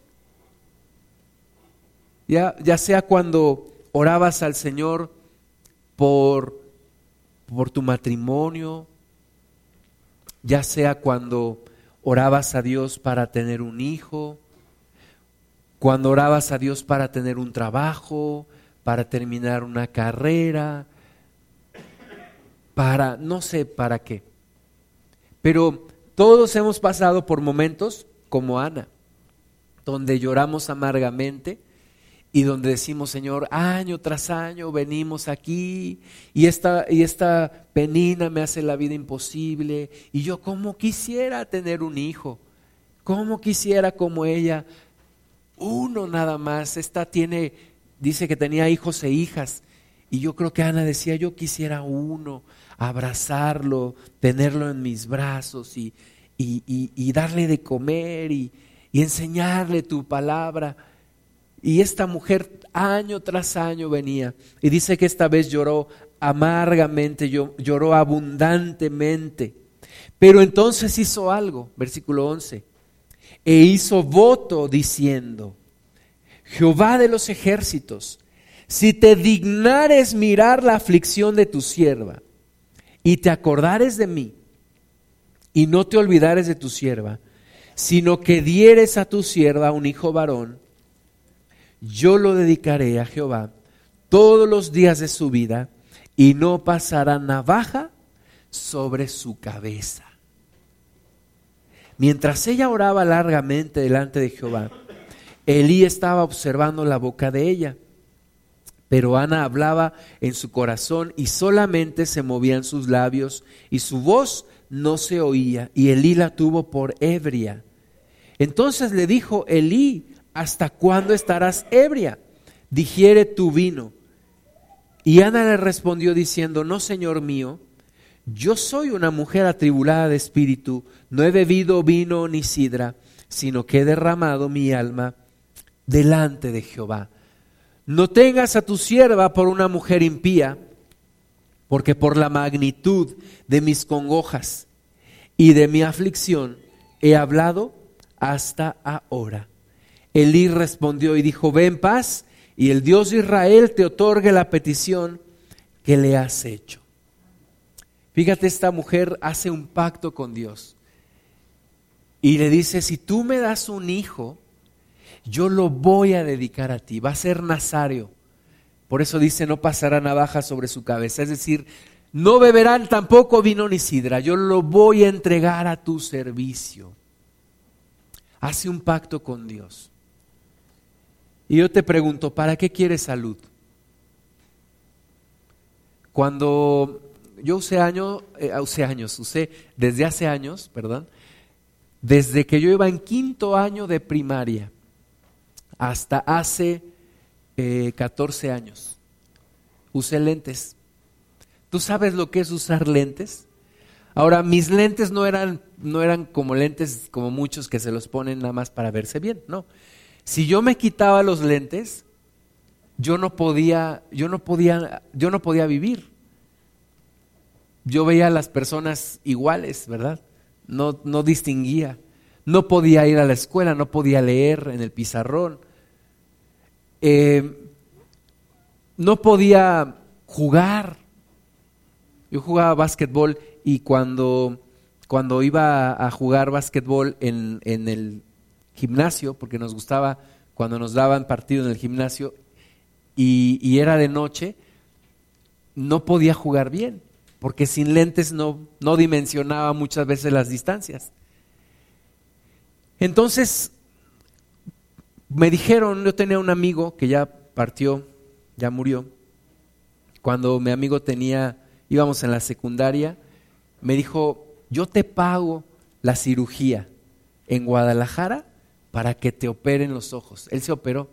Ya, ya sea cuando orabas al Señor por, por tu matrimonio, ya sea cuando orabas a Dios para tener un hijo, cuando orabas a Dios para tener un trabajo, para terminar una carrera, para no sé para qué. Pero todos hemos pasado por momentos como Ana, donde lloramos amargamente y donde decimos, Señor, año tras año venimos aquí y esta, y esta penina me hace la vida imposible y yo como quisiera tener un hijo, como quisiera como ella, uno nada más, esta tiene, dice que tenía hijos e hijas y yo creo que Ana decía, yo quisiera uno, abrazarlo, tenerlo en mis brazos y, y, darle de comer y, enseñarle tu palabra. Y esta mujer año tras año venía y dice que esta vez lloró amargamente, lloró abundantemente. Pero entonces hizo algo, versículo 11, e hizo voto diciendo, Jehová de los ejércitos, si te dignares mirar la aflicción de tu sierva y te acordares de mí y no te olvidares de tu sierva, sino que dieres a tu sierva un hijo varón, yo lo dedicaré a Jehová todos los días de su vida y no pasará navaja sobre su cabeza. Mientras ella oraba largamente delante de Jehová, Elí estaba observando la boca de ella. Pero Ana hablaba en su corazón y solamente se movían sus labios y su voz no se oía y Elí la tuvo por ebria. Entonces le dijo Elí, ¿hasta cuándo estarás ebria? Digiere tu vino. Y Ana le respondió diciendo, no, Señor mío, yo soy una mujer atribulada de espíritu, no he bebido vino ni sidra, sino que he derramado mi alma delante de Jehová. No tengas a tu sierva por una mujer impía, porque por la magnitud de mis congojas y de mi aflicción he hablado hasta ahora. Elí respondió y dijo, ve en paz y el Dios de Israel te otorgue la petición que le has hecho. Fíjate, esta mujer hace un pacto con Dios y le dice, si tú me das un hijo, yo lo voy a dedicar a ti, va a ser nazario. Por eso dice, no pasará navaja sobre su cabeza. Es decir, no beberán tampoco vino ni sidra, yo lo voy a entregar a tu servicio. Hace un pacto con Dios. Y yo te pregunto, ¿para qué quieres salud? Cuando yo usé años, eh, usé años, usé desde hace años, perdón, desde que yo iba en quinto año de primaria, hasta hace 14 eh, años. Usé lentes. ¿Tú sabes lo que es usar lentes? Ahora, mis lentes no eran, no eran como lentes como muchos que se los ponen nada más para verse bien, no. Si yo me quitaba los lentes, yo no podía, yo no podía, yo no podía vivir. Yo veía a las personas iguales, ¿verdad? No, no distinguía. No podía ir a la escuela, no podía leer en el pizarrón eh, no podía jugar. Yo jugaba básquetbol y cuando, cuando iba a jugar básquetbol en, en el gimnasio, porque nos gustaba cuando nos daban partido en el gimnasio y, era de noche, no podía jugar bien, porque sin lentes no, no dimensionaba muchas veces las distancias. Entonces, me dijeron, yo tenía un amigo que ya partió, ya murió, cuando mi amigo tenía, íbamos en la secundaria, me dijo, yo te pago la cirugía en Guadalajara para que te operen los ojos. Él se operó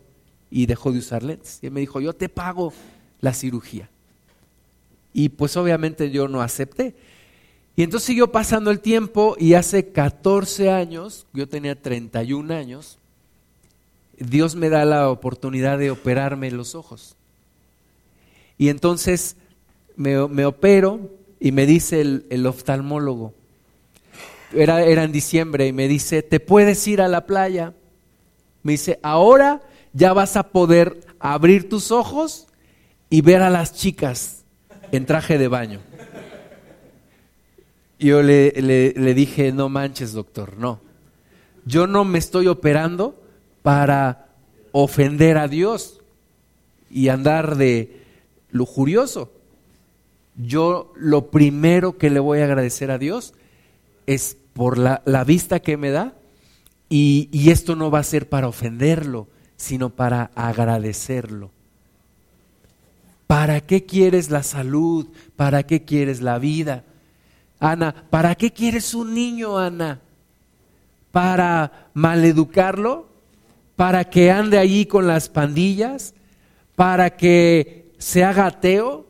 y dejó de usar lentes. Y él me dijo, yo te pago la cirugía. Y pues obviamente yo no acepté. Y entonces siguió pasando el tiempo y hace 14 años, yo tenía 31 años, Dios me da la oportunidad de operarme los ojos. Y entonces me, opero y me dice el, oftalmólogo, era, era en diciembre, y me dice, ¿te puedes ir a la playa? Me dice, ahora ya vas a poder abrir tus ojos y ver a las chicas en traje de baño. Yo le, le, dije, no manches, doctor, no. Yo no me estoy operando para ofender a Dios y andar de lujurioso. Yo lo primero que le voy a agradecer a Dios es por la, la vista que me da y, y esto no va a ser para ofenderlo, sino para agradecerlo. ¿Para qué quieres la salud? ¿Para qué quieres la vida? Ana, ¿para qué quieres un niño, Ana? ¿Para maleducarlo? ¿Para que ande allí con las pandillas? ¿Para que se haga ateo?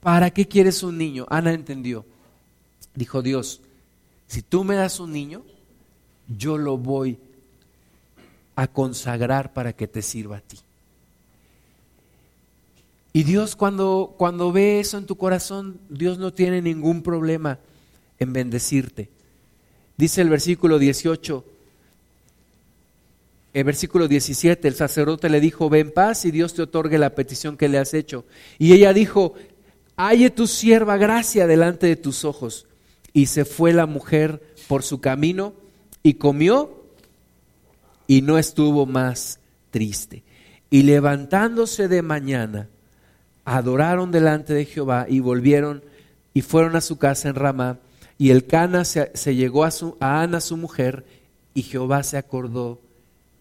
¿Para qué quieres un niño? Ana entendió. Dijo Dios, si tú me das un niño, yo lo voy a consagrar para que te sirva a ti. Y Dios cuando, cuando ve eso en tu corazón, Dios no tiene ningún problema en bendecirte. Dice el versículo 18, el versículo 17, el sacerdote le dijo, ven paz y Dios te otorgue la petición que le has hecho. Y ella dijo, halle tu sierva gracia delante de tus ojos. Y se fue la mujer por su camino y comió y no estuvo más triste. Y levantándose de mañana, adoraron delante de Jehová y volvieron y fueron a su casa en Ramá. Y el Cana se, llegó a, Ana, su mujer, y Jehová se acordó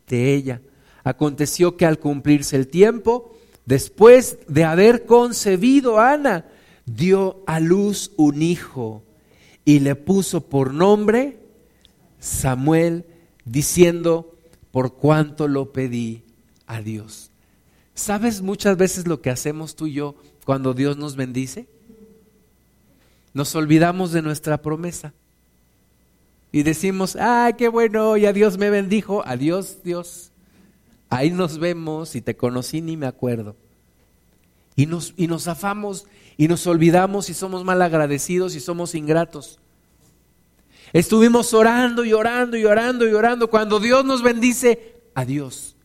de ella. Aconteció que al cumplirse el tiempo, después de haber concebido Ana, dio a luz un hijo y le puso por nombre Samuel, diciendo, por cuanto lo pedí a Dios. ¿Sabes muchas veces lo que hacemos tú y yo cuando Dios nos bendice? Nos olvidamos de nuestra promesa. Y decimos, ah, qué bueno, ya Dios me bendijo. Adiós, Dios. Ahí nos vemos y te conocí ni me acuerdo. Y nos, y nos afamos y nos olvidamos y somos mal agradecidos y somos ingratos. Estuvimos orando y orando y orando y orando. Cuando Dios nos bendice, adiós.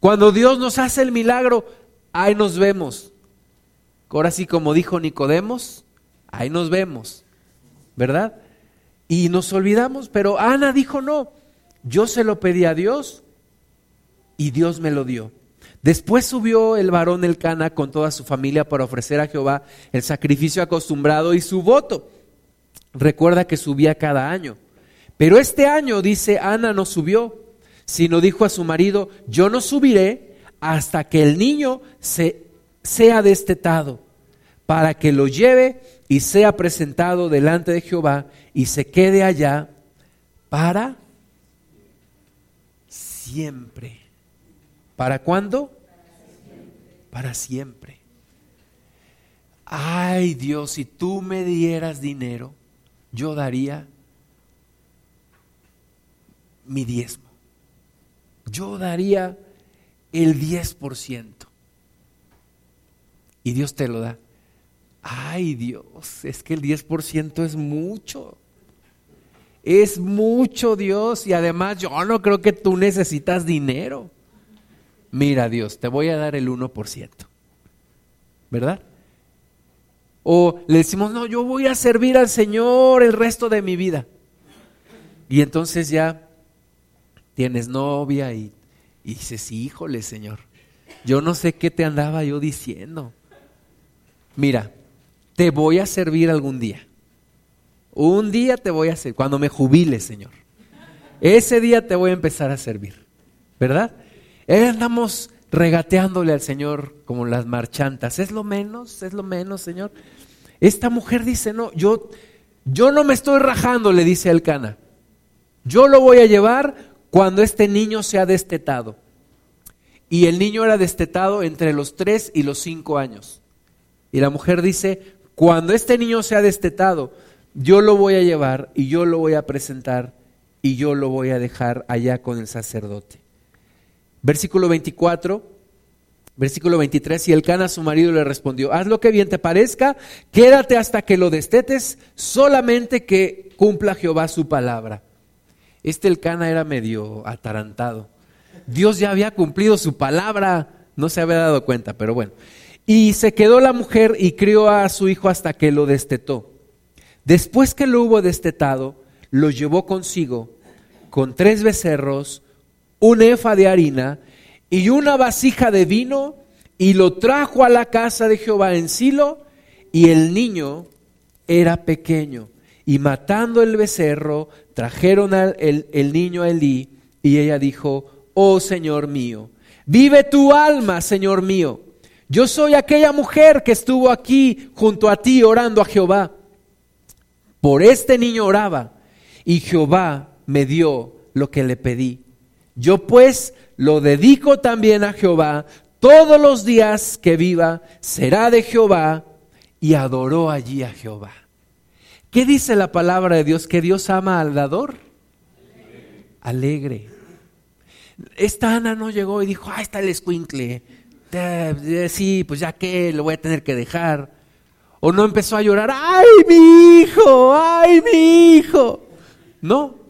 Cuando Dios nos hace el milagro, ahí nos vemos. Ahora sí, como dijo Nicodemos, ahí nos vemos, ¿verdad? Y nos olvidamos, pero Ana dijo no, yo se lo pedí a Dios y Dios me lo dio. Después subió el varón el Cana con toda su familia para ofrecer a Jehová el sacrificio acostumbrado y su voto. Recuerda que subía cada año. Pero este año, dice, Ana no subió, sino dijo a su marido, yo no subiré hasta que el niño se, sea destetado, para que lo lleve y sea presentado delante de Jehová y se quede allá para siempre. ¿Para cuándo? Para siempre. Ay Dios, si tú me dieras dinero, yo daría mi diezmo. Yo daría el 10%. Y Dios te lo da. Ay Dios, es que el 10% es mucho. Es mucho Dios y además yo no creo que tú necesitas dinero. Mira Dios, te voy a dar el 1%. ¿Verdad? O le decimos, no, yo voy a servir al Señor el resto de mi vida. Y entonces ya tienes novia y, Y dices, híjole, Señor, yo no sé qué te andaba yo diciendo. Mira, te voy a servir algún día. Un día te voy a servir, cuando me jubile, Señor. Ese día te voy a empezar a servir, ¿verdad? Andamos regateándole al Señor como las marchantas. Es lo menos, es lo menos, Señor. Esta mujer dice, no, yo, yo no me estoy rajando, le dice el Cana. Yo lo voy a llevar cuando este niño sea destetado. Y el niño era destetado entre los tres y los cinco años. Y la mujer dice, cuando este niño sea destetado, yo lo voy a llevar y yo lo voy a presentar y yo lo voy a dejar allá con el sacerdote. Versículo 24, versículo 23, y el cana su marido le respondió, haz lo que bien te parezca, quédate hasta que lo destetes, solamente que cumpla Jehová su palabra. Este el cana era medio atarantado. Dios ya había cumplido su palabra, no se había dado cuenta, pero bueno. Y se quedó la mujer y crió a su hijo hasta que lo destetó. Después que lo hubo destetado, lo llevó consigo con tres becerros, un efa de harina y una vasija de vino y lo trajo a la casa de Jehová en Silo y el niño era pequeño. Y matando el becerro, trajeron al, el, el niño a Elí y ella dijo, oh Señor mío, vive tu alma, Señor mío. Yo soy aquella mujer que estuvo aquí junto a ti orando a Jehová. Por este niño oraba y Jehová me dio lo que le pedí. Yo pues lo dedico también a Jehová. Todos los días que viva será de Jehová y adoró allí a Jehová. ¿Qué dice la palabra de Dios? Que Dios ama al dador. Alegre. Esta Ana no llegó y dijo, ah, está el escuincle. Sí, pues ya que lo voy a tener que dejar. O no empezó a llorar, ay, mi hijo, ay, mi hijo. No,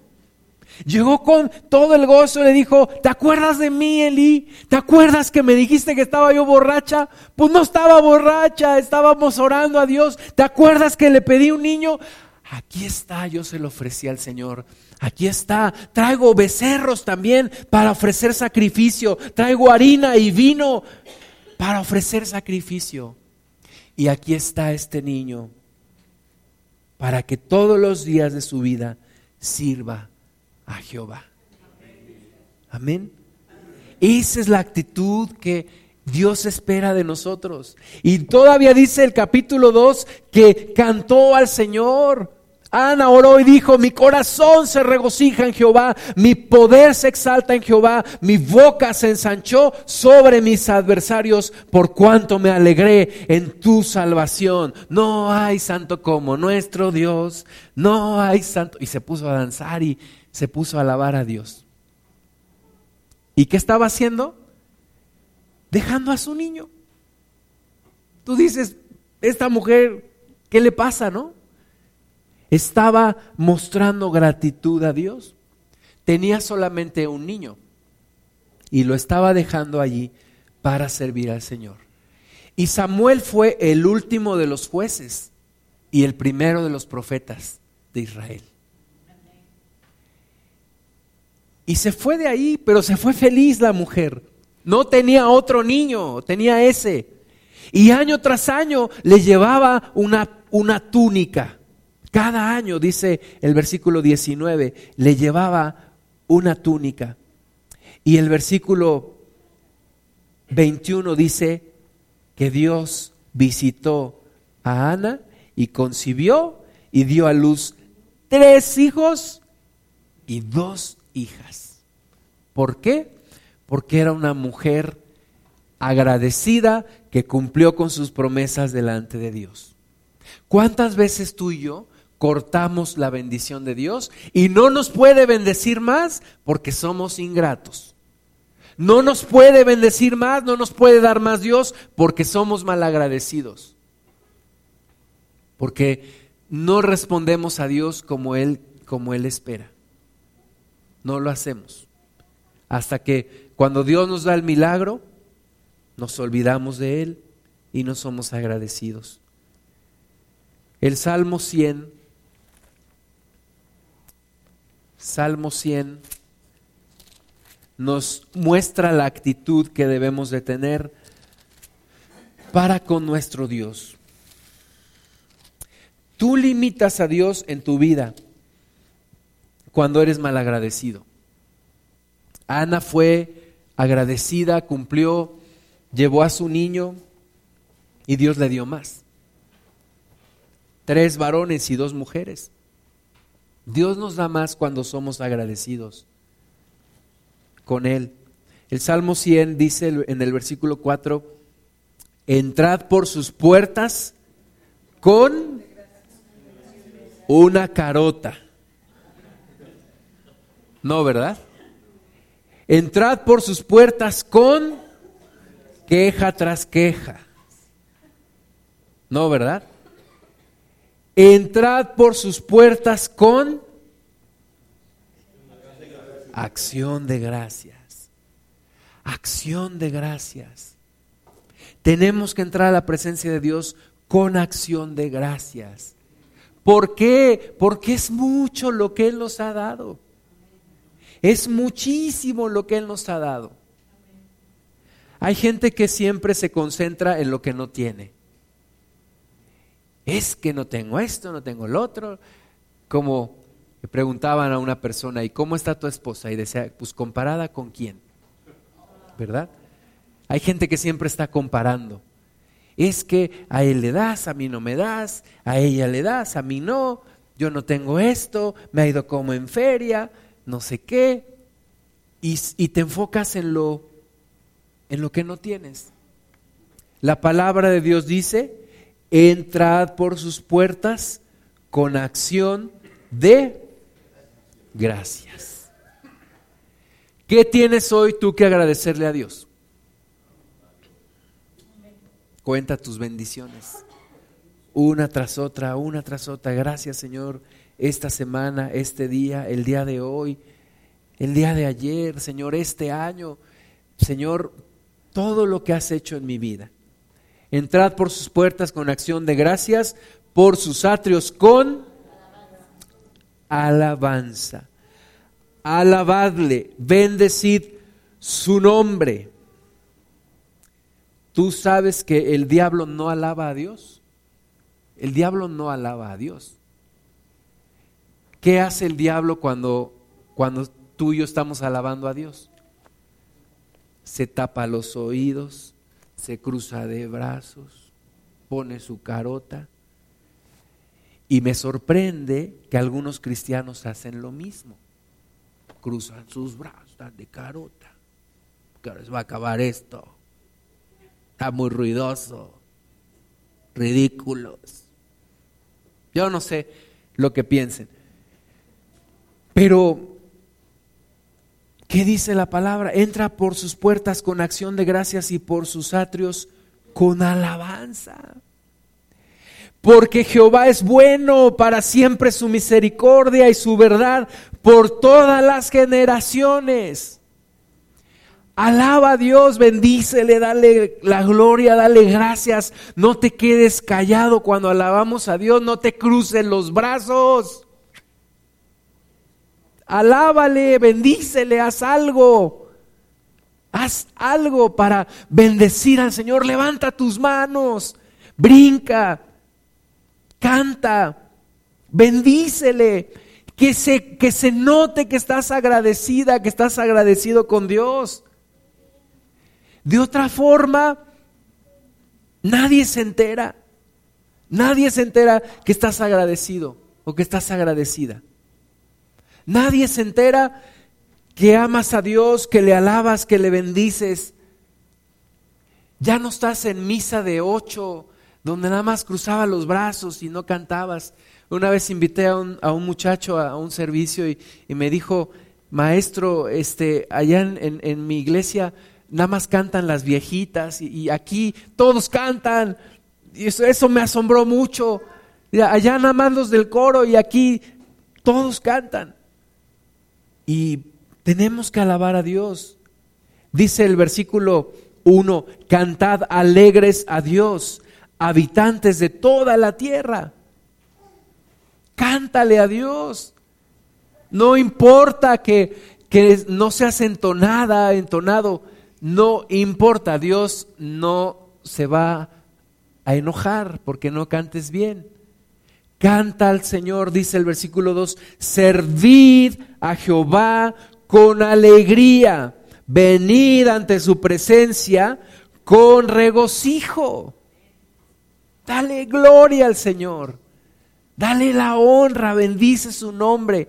Llegó con todo el gozo le dijo, ¿te acuerdas de mí, Eli? ¿Te acuerdas que me dijiste que estaba yo borracha? Pues no estaba borracha, estábamos orando a Dios. ¿Te acuerdas que le pedí un niño? Aquí está, yo se lo ofrecí al Señor. Aquí está, traigo becerros también para ofrecer sacrificio. Traigo harina y vino para ofrecer sacrificio. Y aquí está este niño para que todos los días de su vida sirva a Jehová. Amén. Esa es la actitud que Dios espera de nosotros. Y todavía dice el capítulo 2 que cantó al Señor. Ana oró y dijo, mi corazón se regocija en Jehová, mi poder se exalta en Jehová, mi boca se ensanchó sobre mis adversarios por cuanto me alegré en tu salvación. No hay santo como nuestro Dios, no hay santo. Y se puso a danzar y se puso a alabar a Dios. ¿Y qué estaba haciendo? Dejando a su niño. Tú dices, esta mujer, ¿qué le pasa, no? Estaba mostrando gratitud a Dios. Tenía solamente un niño y lo estaba dejando allí para servir al Señor. Y Samuel fue el último de los jueces y el primero de los profetas de Israel. Y se fue de ahí, pero se fue feliz la mujer. No tenía otro niño, tenía ese. Y año tras año le llevaba una, una túnica. Cada año, dice el versículo 19, le llevaba una túnica. Y el versículo 21 dice que Dios visitó a Ana y concibió y dio a luz tres hijos y dos hijas. ¿Por qué? Porque era una mujer agradecida que cumplió con sus promesas delante de Dios. ¿Cuántas veces tú y yo cortamos la bendición de Dios y no nos puede bendecir más porque somos ingratos? No nos puede bendecir más, no nos puede dar más Dios porque somos malagradecidos. Porque no respondemos a Dios como Él, como Él espera. No lo hacemos. Hasta que cuando Dios nos da el milagro, nos olvidamos de Él y no somos agradecidos. El Salmo 100, Salmo 100, nos muestra la actitud que debemos de tener para con nuestro Dios. Tú limitas a Dios en tu vida cuando eres malagradecido. Ana fue agradecida, cumplió, llevó a su niño y Dios le dio más. Tres varones y dos mujeres. Dios nos da más cuando somos agradecidos con Él. El Salmo 100 dice en el versículo 4, entrad por sus puertas con una carota. No, ¿verdad? Entrad por sus puertas con queja tras queja. No, ¿verdad? Entrad por sus puertas con acción de gracias. Acción de gracias. Tenemos que entrar a la presencia de Dios con acción de gracias. ¿Por qué? Porque es mucho lo que Él nos ha dado. Es muchísimo lo que Él nos ha dado. Hay gente que siempre se concentra en lo que no tiene. Es que no tengo esto, no tengo el otro. Como preguntaban a una persona, ¿y cómo está tu esposa? Y decía, pues comparada con quién. ¿Verdad? Hay gente que siempre está comparando. Es que a él le das, a mí no me das, a ella le das, a mí no, yo no tengo esto, me ha ido como en feria, no sé qué, y, y te enfocas en lo, en lo que no tienes. La palabra de Dios dice, entrad por sus puertas con acción de gracias. ¿Qué tienes hoy tú que agradecerle a Dios? Cuenta tus bendiciones, una tras otra, una tras otra. Gracias Señor esta semana, este día, el día de hoy, el día de ayer, Señor, este año, Señor, todo lo que has hecho en mi vida. Entrad por sus puertas con acción de gracias, por sus atrios con alabanza. Alabadle, bendecid su nombre. ¿Tú sabes que el diablo no alaba a Dios? El diablo no alaba a Dios. ¿Qué hace el diablo cuando, cuando tú y yo estamos alabando a Dios? Se tapa los oídos, se cruza de brazos, pone su carota. Y me sorprende que algunos cristianos hacen lo mismo. Cruzan sus brazos, están de carota. Que ahora va a acabar esto. Está muy ruidoso. Ridículos. Yo no sé lo que piensen. Pero, ¿qué dice la palabra? Entra por sus puertas con acción de gracias y por sus atrios con alabanza. Porque Jehová es bueno para siempre su misericordia y su verdad por todas las generaciones. Alaba a Dios, bendícele, dale la gloria, dale gracias. No te quedes callado cuando alabamos a Dios, no te cruces los brazos alábale, bendícele, haz algo. Haz algo para bendecir al Señor. Levanta tus manos, brinca, canta, bendícele. Que se, que se note que estás agradecida, que estás agradecido con Dios. De otra forma, nadie se entera. Nadie se entera que estás agradecido o que estás agradecida. Nadie se entera que amas a Dios, que le alabas, que le bendices. Ya no estás en misa de ocho, donde nada más cruzabas los brazos y no cantabas. Una vez invité a un, muchacho a un servicio y, me dijo, maestro, este, allá en, mi iglesia nada más cantan las viejitas y, aquí todos cantan. Y eso, eso, me asombró mucho. Allá nada más los del coro y aquí todos cantan. Y tenemos que alabar a Dios. Dice el versículo 1, cantad alegres a Dios, habitantes de toda la tierra. Cántale a Dios. No importa que, que no seas entonada, entonado, no importa, Dios no se va a enojar porque no cantes bien. Canta al Señor, dice el versículo 2, servid a Jehová con alegría, venid ante su presencia con regocijo. Dale gloria al Señor, dale la honra, bendice su nombre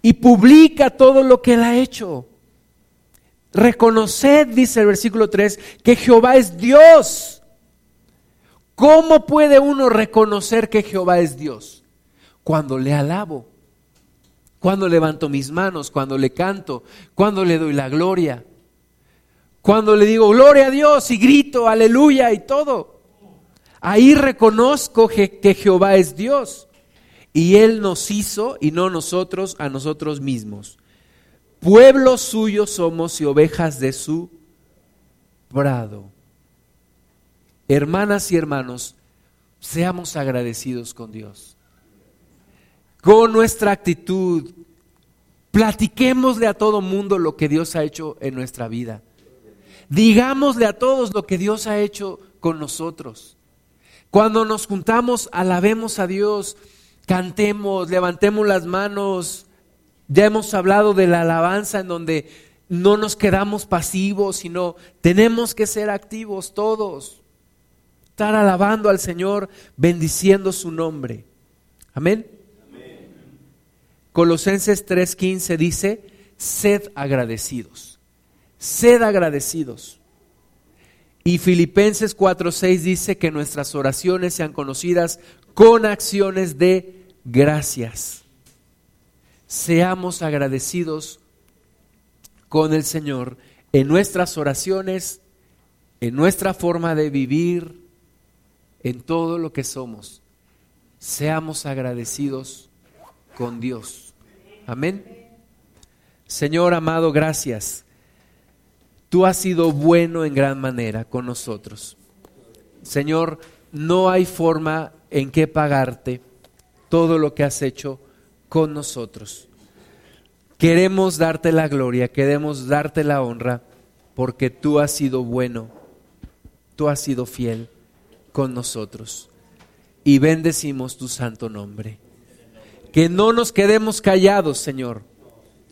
y publica todo lo que Él ha hecho. Reconoced, dice el versículo 3, que Jehová es Dios ¿Cómo puede uno reconocer que Jehová es Dios? Cuando le alabo, cuando levanto mis manos, cuando le canto, cuando le doy la gloria, cuando le digo gloria a Dios y grito aleluya y todo. Ahí reconozco que Jehová es Dios y Él nos hizo y no nosotros a nosotros mismos. Pueblo suyo somos y ovejas de su prado. Hermanas y hermanos, seamos agradecidos con Dios. Con nuestra actitud, platiquémosle a todo mundo lo que Dios ha hecho en nuestra vida. Digámosle a todos lo que Dios ha hecho con nosotros. Cuando nos juntamos, alabemos a Dios, cantemos, levantemos las manos. Ya hemos hablado de la alabanza en donde no nos quedamos pasivos, sino tenemos que ser activos todos estar alabando al Señor, bendiciendo su nombre. Amén. Colosenses 3:15 dice, sed agradecidos, sed agradecidos. Y Filipenses 4:6 dice que nuestras oraciones sean conocidas con acciones de gracias. Seamos agradecidos con el Señor en nuestras oraciones, en nuestra forma de vivir, en todo lo que somos, seamos agradecidos con Dios. Amén. Señor amado, gracias. Tú has sido bueno en gran manera con nosotros. Señor, no hay forma en que pagarte todo lo que has hecho con nosotros. Queremos darte la gloria, queremos darte la honra, porque tú has sido bueno, tú has sido fiel con nosotros. Y bendecimos tu santo nombre. Que no nos quedemos callados, Señor,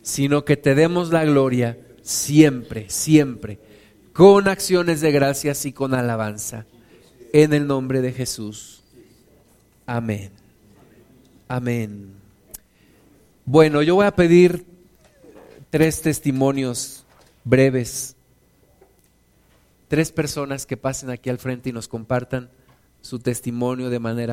sino que te demos la gloria siempre, siempre, con acciones de gracias y con alabanza. En el nombre de Jesús. Amén. Amén. Bueno, yo voy a pedir tres testimonios breves tres personas que pasen aquí al frente y nos compartan su testimonio de manera